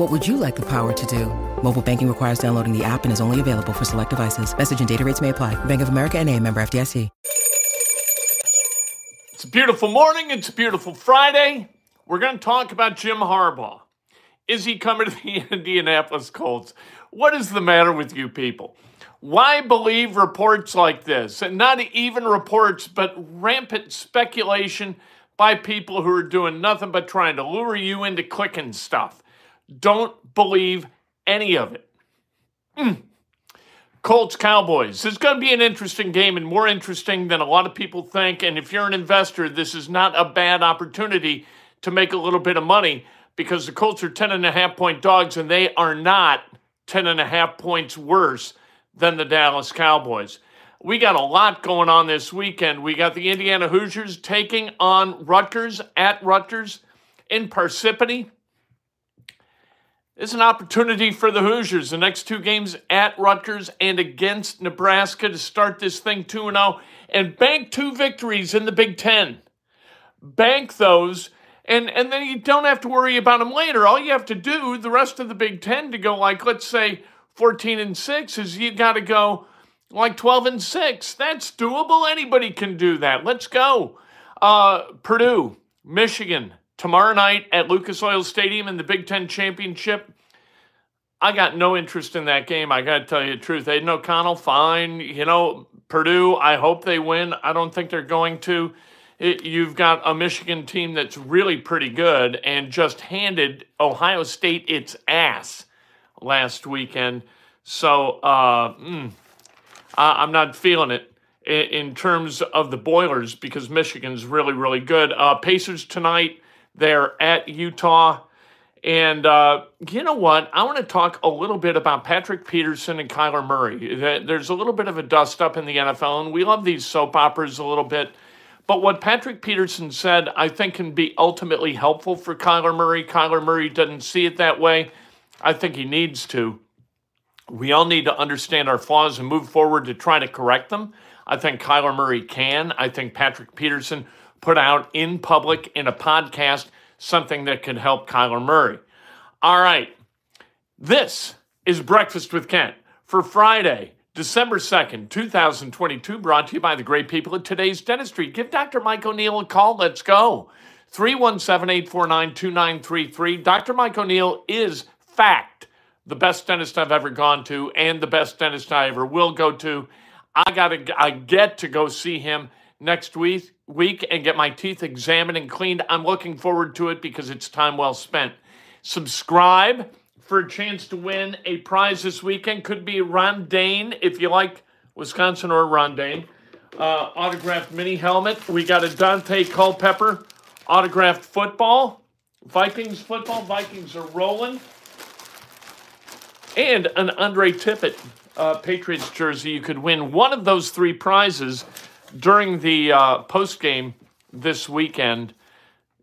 What would you like the power to do? Mobile banking requires downloading the app and is only available for select devices. Message and data rates may apply. Bank of America and a member FDIC. It's a beautiful morning. It's a beautiful Friday. We're going to talk about Jim Harbaugh. Is he coming to the Indianapolis Colts? What is the matter with you people? Why believe reports like this? And not even reports, but rampant speculation by people who are doing nothing but trying to lure you into clicking stuff. Don't believe any of it. Mm. Colts Cowboys. This is going to be an interesting game and more interesting than a lot of people think. And if you're an investor, this is not a bad opportunity to make a little bit of money because the Colts are 10 and a half point dogs and they are not 10 and a half points worse than the Dallas Cowboys. We got a lot going on this weekend. We got the Indiana Hoosiers taking on Rutgers at Rutgers in Parsippany. It's an opportunity for the Hoosiers. The next two games at Rutgers and against Nebraska to start this thing 2 0 and bank two victories in the Big Ten. Bank those, and, and then you don't have to worry about them later. All you have to do, the rest of the Big Ten, to go like, let's say, 14 and 6, is you got to go like 12 and 6. That's doable. Anybody can do that. Let's go. Uh, Purdue, Michigan, tomorrow night at Lucas Oil Stadium in the Big Ten Championship. I got no interest in that game. I got to tell you the truth. Aidan O'Connell, fine. You know, Purdue, I hope they win. I don't think they're going to. It, you've got a Michigan team that's really pretty good and just handed Ohio State its ass last weekend. So uh, mm, I, am not feeling it in, in, terms of the Boilers because Michigan's really, really good. Uh, Pacers tonight they're at Utah. And uh, you know what? I want to talk a little bit about Patrick Peterson and Kyler Murray. There's a little bit of a dust up in the NFL, and we love these soap operas a little bit. But what Patrick Peterson said, I think, can be ultimately helpful for Kyler Murray. Kyler Murray doesn't see it that way. I think he needs to. We all need to understand our flaws and move forward to try to correct them. I think Kyler Murray can. I think Patrick Peterson put out in public in a podcast something that could help Kyler Murray. All right. This is Breakfast with Kent for Friday, December 2nd, 2022, brought to you by the great people at today's dentistry. Give Dr. Mike O'Neill a call. Let's go. 317 849 2933. Dr. Mike O'Neill is fact the best dentist I've ever gone to and the best dentist I ever will go to. I got to I get to go see him next week week and get my teeth examined and cleaned. I'm looking forward to it because it's time well spent. Subscribe for a chance to win a prize this weekend. Could be Ron Dayne if you like Wisconsin or Ron Dayne. Uh, autographed mini helmet. We got a Daunte Culpepper autographed football. Vikings football. Vikings are rolling. And an Andre Tippett uh, Patriots jersey. You could win one of those three prizes during the uh, post game this weekend.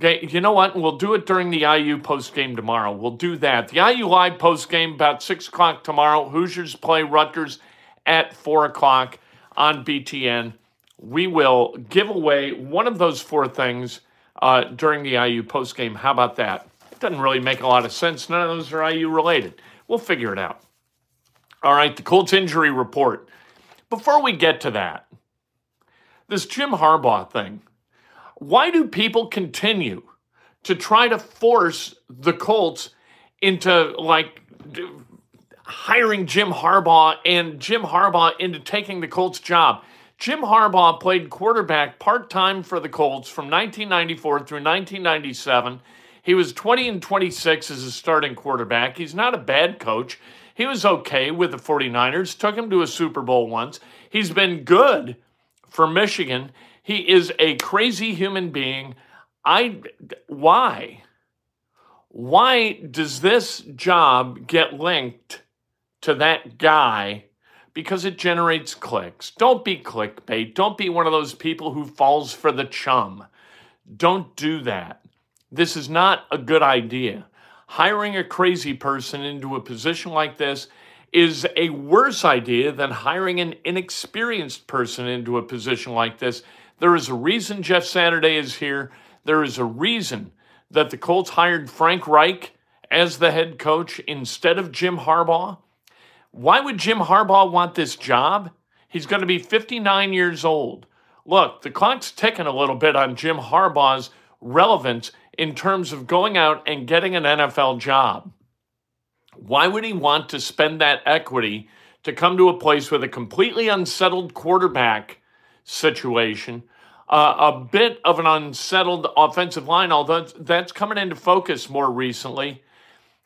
You know what? We'll do it during the IU post game tomorrow. We'll do that. The IU live post game about six o'clock tomorrow. Hoosiers play Rutgers at four o'clock on BTN. We will give away one of those four things uh, during the IU post game. How about that? It doesn't really make a lot of sense. None of those are IU related. We'll figure it out. All right, the Colts injury report. Before we get to that, this Jim Harbaugh thing. Why do people continue to try to force the Colts into like hiring Jim Harbaugh and Jim Harbaugh into taking the Colts job? Jim Harbaugh played quarterback part time for the Colts from 1994 through 1997. He was 20 and 26 as a starting quarterback. He's not a bad coach. He was okay with the 49ers, took him to a Super Bowl once. He's been good for Michigan. He is a crazy human being. I why? Why does this job get linked to that guy? Because it generates clicks. Don't be clickbait. Don't be one of those people who falls for the chum. Don't do that. This is not a good idea hiring a crazy person into a position like this is a worse idea than hiring an inexperienced person into a position like this. There is a reason Jeff Saturday is here. There is a reason that the Colts hired Frank Reich as the head coach instead of Jim Harbaugh. Why would Jim Harbaugh want this job? He's going to be 59 years old. Look, the clock's ticking a little bit on Jim Harbaugh's relevance in terms of going out and getting an NFL job. Why would he want to spend that equity to come to a place with a completely unsettled quarterback situation, uh, a bit of an unsettled offensive line, although that's coming into focus more recently?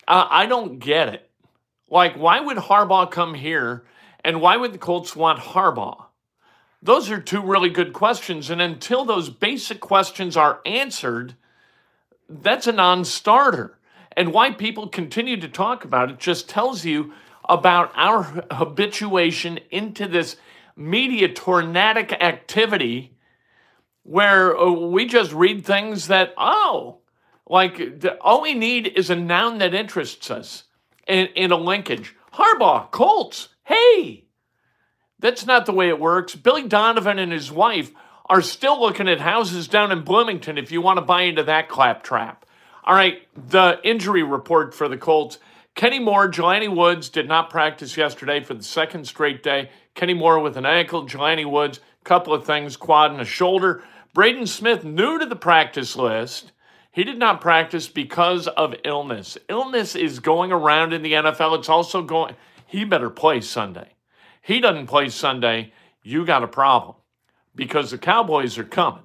Uh, I don't get it. Like, why would Harbaugh come here and why would the Colts want Harbaugh? Those are two really good questions. And until those basic questions are answered, that's a non starter. And why people continue to talk about it just tells you about our habituation into this media tornadic activity where uh, we just read things that, oh, like all we need is a noun that interests us in a linkage. Harbaugh, Colts, hey. That's not the way it works. Billy Donovan and his wife are still looking at houses down in Bloomington if you want to buy into that claptrap. All right, the injury report for the Colts. Kenny Moore, Jelani Woods did not practice yesterday for the second straight day. Kenny Moore with an ankle, Jelani Woods, couple of things, quad and a shoulder. Braden Smith, new to the practice list. He did not practice because of illness. Illness is going around in the NFL. It's also going, he better play Sunday. He doesn't play Sunday, you got a problem because the Cowboys are coming.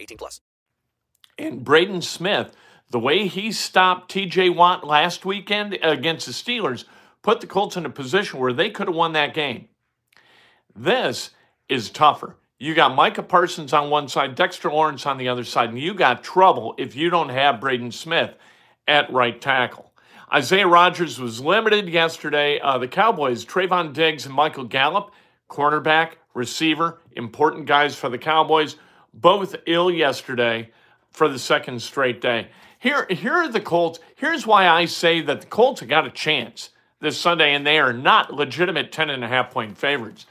18 plus. And Braden Smith, the way he stopped T.J. Watt last weekend against the Steelers, put the Colts in a position where they could have won that game. This is tougher. You got Micah Parsons on one side, Dexter Lawrence on the other side, and you got trouble if you don't have Braden Smith at right tackle. Isaiah Rodgers was limited yesterday. Uh, the Cowboys, Trevon Diggs and Michael Gallup, cornerback, receiver, important guys for the Cowboys, both ill yesterday for the second straight day. Here, here are the Colts. Here's why I say that the Colts have got a chance this Sunday, and they are not legitimate 10 and a half point favorites.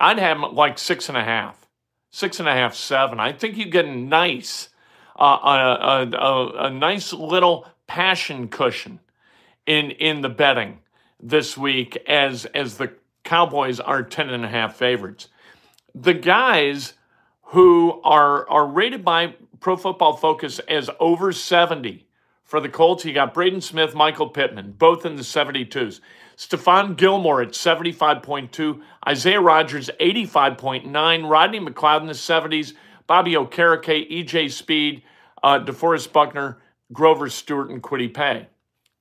I'd have them like six and a half, six and a half, seven. I think you get a nice, uh, a, a, a, a nice little passion cushion in in the betting this week as as the Cowboys are 10 and a half favorites. The guys who are are rated by Pro Football Focus as over 70 for the Colts, you got Braden Smith, Michael Pittman, both in the 72s. Stephon Gilmore at 75.2, Isaiah Rodgers 85.9, Rodney McLeod in the 70s, Bobby Okereke, EJ Speed, uh, DeForest Buckner, Grover Stewart, and Kwity Paye,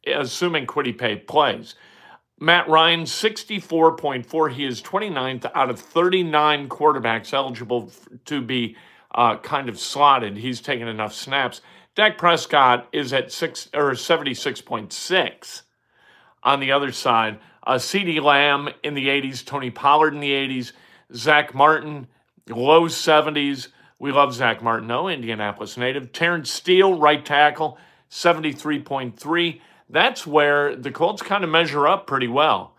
assuming Kwity Paye plays. Matt Ryan, 64.4. He is 29th out of 39 quarterbacks eligible to be uh, kind of slotted. He's taken enough snaps. Dak Prescott is at six or 76.6. On the other side, uh, CeeDee Lamb in the 80s, Tony Pollard in the 80s, Zack Martin, low 70s. We love Zack Martin, no Indianapolis native. Terence Steele, right tackle, 73.3 that's where the Colts kind of measure up pretty well.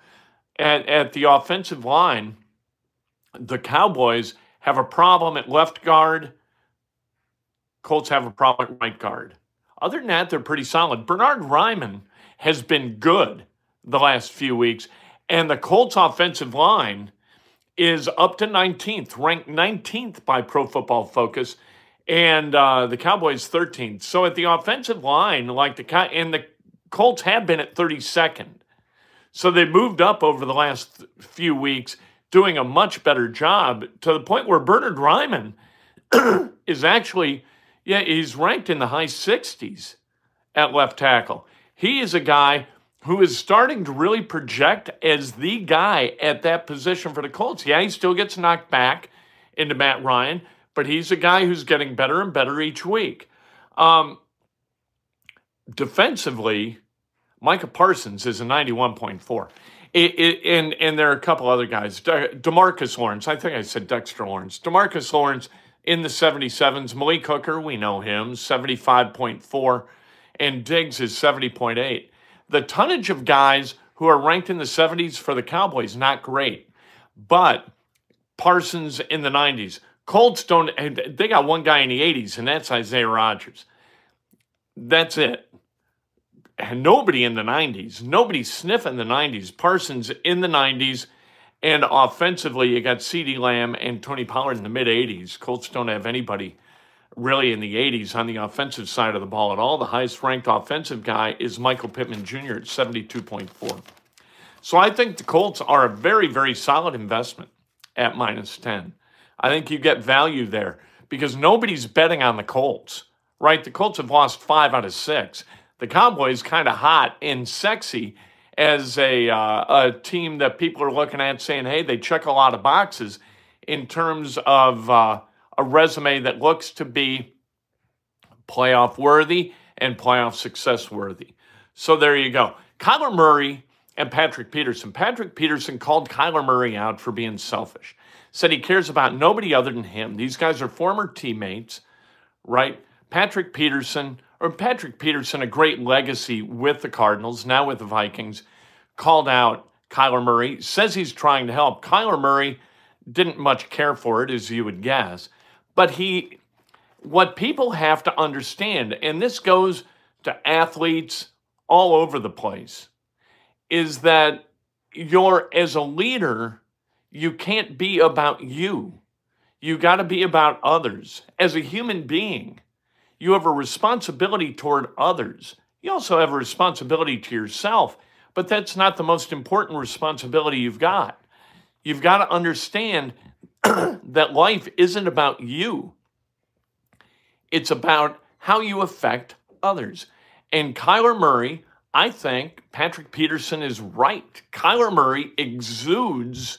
At, at the offensive line, the Cowboys have a problem at left guard. Colts have a problem at right guard. Other than that, they're pretty solid. Bernard Raimann has been good the last few weeks, and the Colts offensive line is up to 19th, ranked 19th by Pro Football Focus, and uh, the Cowboys 13th. So at the offensive line, like the and the Colts have been at 32nd. So they moved up over the last few weeks, doing a much better job to the point where Bernard Raimann is actually, yeah, he's ranked in the high 60s at left tackle. He is a guy who is starting to really project as the guy at that position for the Colts. Yeah, he still gets knocked back into Matt Ryan, but he's a guy who's getting better and better each week. Um, defensively, Micah Parsons is a 91.4. It, it, and, and there are a couple other guys. De- Demarcus Lawrence, I think I said Dexter Lawrence. Demarcus Lawrence in the 77s. Malik Hooker, we know him, 75.4. And Diggs is 70.8. The tonnage of guys who are ranked in the 70s for the Cowboys, not great. But Parsons in the 90s. Colts don't, they got one guy in the 80s, and that's Isaiah Rodgers. That's it nobody in the 90s, nobody sniffing the 90s. Parsons in the 90s, and offensively, you got CeeDee Lamb and Tony Pollard in the mid 80s. Colts don't have anybody really in the 80s on the offensive side of the ball at all. The highest ranked offensive guy is Michael Pittman Jr. at 72.4. So I think the Colts are a very, very solid investment at minus 10. I think you get value there because nobody's betting on the Colts, right? The Colts have lost five out of six the Cowboys kind of hot and sexy as a, uh, a team that people are looking at saying, hey, they check a lot of boxes in terms of uh, a resume that looks to be playoff worthy and playoff success worthy. So there you go. Kyler Murray and Patrick Peterson. Patrick Peterson called Kyler Murray out for being selfish, said he cares about nobody other than him. These guys are former teammates, right? Patrick Peterson Patrick Peterson, a great legacy with the Cardinals, now with the Vikings, called out Kyler Murray, says he's trying to help. Kyler Murray didn't much care for it, as you would guess, but he, what people have to understand, and this goes to athletes all over the place, is that you're, as a leader, you can't be about you. You got to be about others. As a human being, you have a responsibility toward others. You also have a responsibility to yourself, but that's not the most important responsibility you've got. You've got to understand that life isn't about you, it's about how you affect others. And Kyler Murray, I think Patrick Peterson is right. Kyler Murray exudes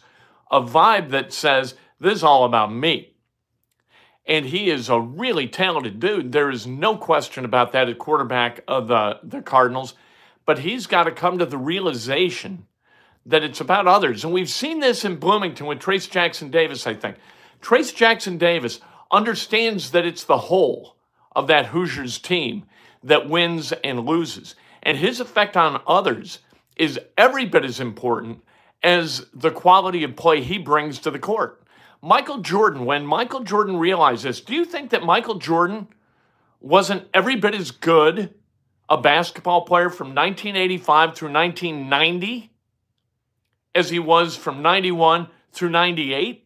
a vibe that says, This is all about me. And he is a really talented dude. There is no question about that at quarterback of the, the Cardinals. But he's got to come to the realization that it's about others. And we've seen this in Bloomington with Trayce Jackson-Davis, I think. Trayce Jackson-Davis understands that it's the whole of that Hoosiers team that wins and loses. And his effect on others is every bit as important as the quality of play he brings to the court. Michael Jordan, when Michael Jordan realized this, do you think that Michael Jordan wasn't every bit as good a basketball player from 1985 through 1990 as he was from 91 through 98?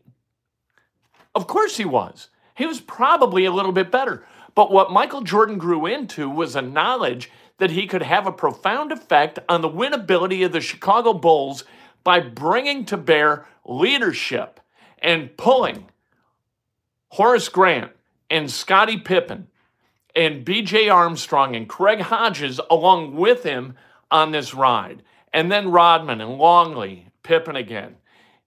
Of course he was. He was probably a little bit better. But what Michael Jordan grew into was a knowledge that he could have a profound effect on the winnability of the Chicago Bulls by bringing to bear leadership and pulling Horace Grant and Scottie Pippen and BJ Armstrong and Craig Hodges along with him on this ride. And then Rodman and Longley, Pippen again.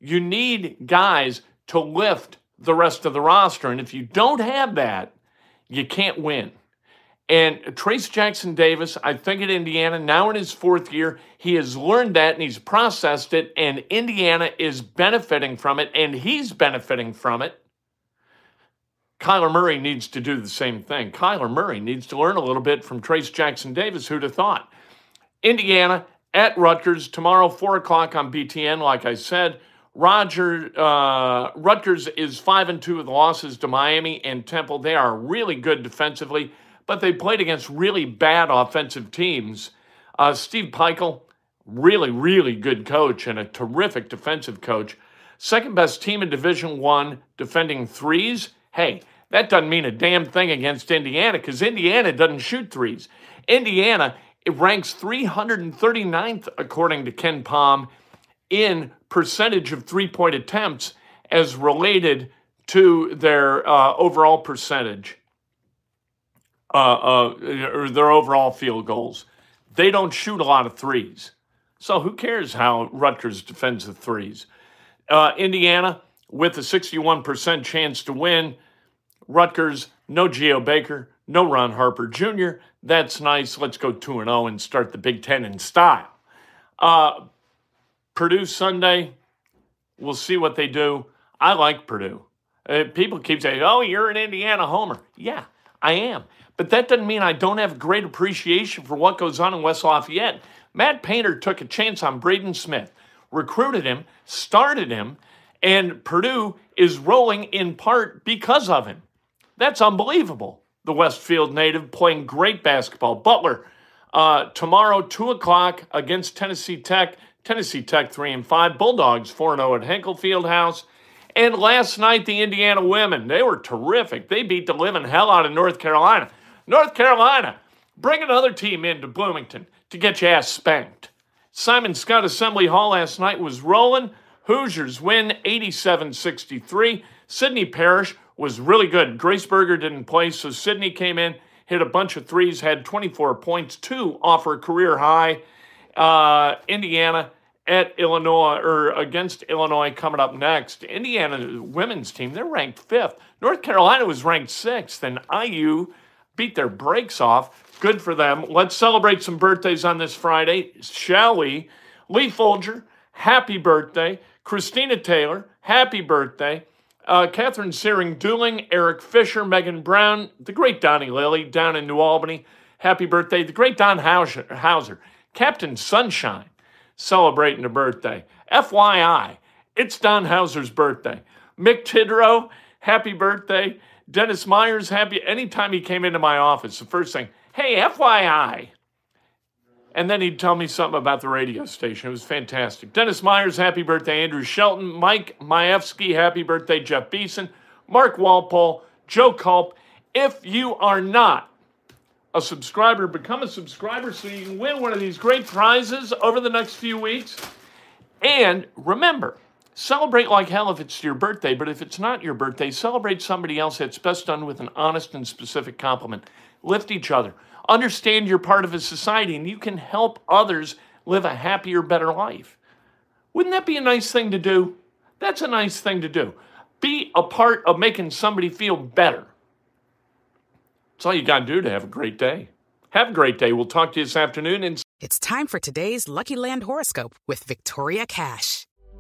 You need guys to lift the rest of the roster. And if you don't have that, you can't win. And Trayce Jackson-Davis, I think at Indiana, now in his fourth year, he has learned that and he's processed it, and Indiana is benefiting from it, and he's benefiting from it. Kyler Murray needs to do the same thing. Kyler Murray needs to learn a little bit from Trayce Jackson-Davis, who'd have thought. Indiana at Rutgers tomorrow, 4 o'clock on BTN, like I said. Roger uh, Rutgers is 5 and 2 with losses to Miami and Temple. They are really good defensively but they played against really bad offensive teams. Uh, Steve Pikiell, really, really good coach and a terrific defensive coach. Second best team in Division One defending threes. Hey, that doesn't mean a damn thing against Indiana because Indiana doesn't shoot threes. Indiana it ranks 339th according to KenPom in percentage of three-point attempts as related to their uh, overall percentage uh, uh, or their overall field goals. They don't shoot a lot of threes. So who cares how Rutgers defends the threes? Uh, Indiana, with a 61% chance to win. Rutgers, no Geo Baker, no Ron Harper Jr. That's nice. Let's go 2 0 and start the Big Ten in style. Uh, Purdue Sunday, we'll see what they do. I like Purdue. Uh, people keep saying, oh, you're an Indiana homer. Yeah, I am. But that doesn't mean I don't have great appreciation for what goes on in West Lafayette. Matt Painter took a chance on Braden Smith, recruited him, started him, and Purdue is rolling in part because of him. That's unbelievable. The Westfield native playing great basketball. Butler, uh, tomorrow, 2 o'clock against Tennessee Tech. Tennessee Tech 3 and 5. Bulldogs 4 0 at Hinkle Fieldhouse. And last night, the Indiana women, they were terrific. They beat the living hell out of North Carolina. North Carolina, bring another team into Bloomington to get your ass spanked. Simon Skjodt Assembly Hall last night was rolling. Hoosiers win 87 63. Sydney Parrish was really good. Grace Berger didn't play, so Sydney came in, hit a bunch of threes, had 24 points, two off her career high. Uh, Indiana at Illinois or against Illinois coming up next. Indiana women's team, they're ranked fifth. North Carolina was ranked sixth, and IU beat their brakes off. Good for them. Let's celebrate some birthdays on this Friday, shall we? Lee Folger, happy birthday. Christina Taylor, happy birthday. Uh, Catherine Searing Dooling, Eric Fisher, Megan Brown, the great Donnie Lilly down in New Albany, happy birthday. The great Don Hauser, Hauser Captain Sunshine, celebrating a birthday. FYI, it's Don Hauser's birthday. Mick Tidrow, happy birthday. Dennis Myers happy anytime he came into my office. The first thing, hey, FYI. And then he'd tell me something about the radio station. It was fantastic. Dennis Myers, happy birthday. Andrew Shelton, Mike Majewski, happy birthday. Jeff Beeson, Mark Walpole, Joe Culp. If you are not a subscriber, become a subscriber so you can win one of these great prizes over the next few weeks. And remember, Celebrate like hell if it's your birthday, but if it's not your birthday, celebrate somebody else. that's best done with an honest and specific compliment. Lift each other. Understand you're part of a society and you can help others live a happier, better life. Wouldn't that be a nice thing to do? That's a nice thing to do. Be a part of making somebody feel better. That's all you got to do to have a great day. Have a great day. We'll talk to you this afternoon. And it's time for today's Lucky Land horoscope with Victoria Cash.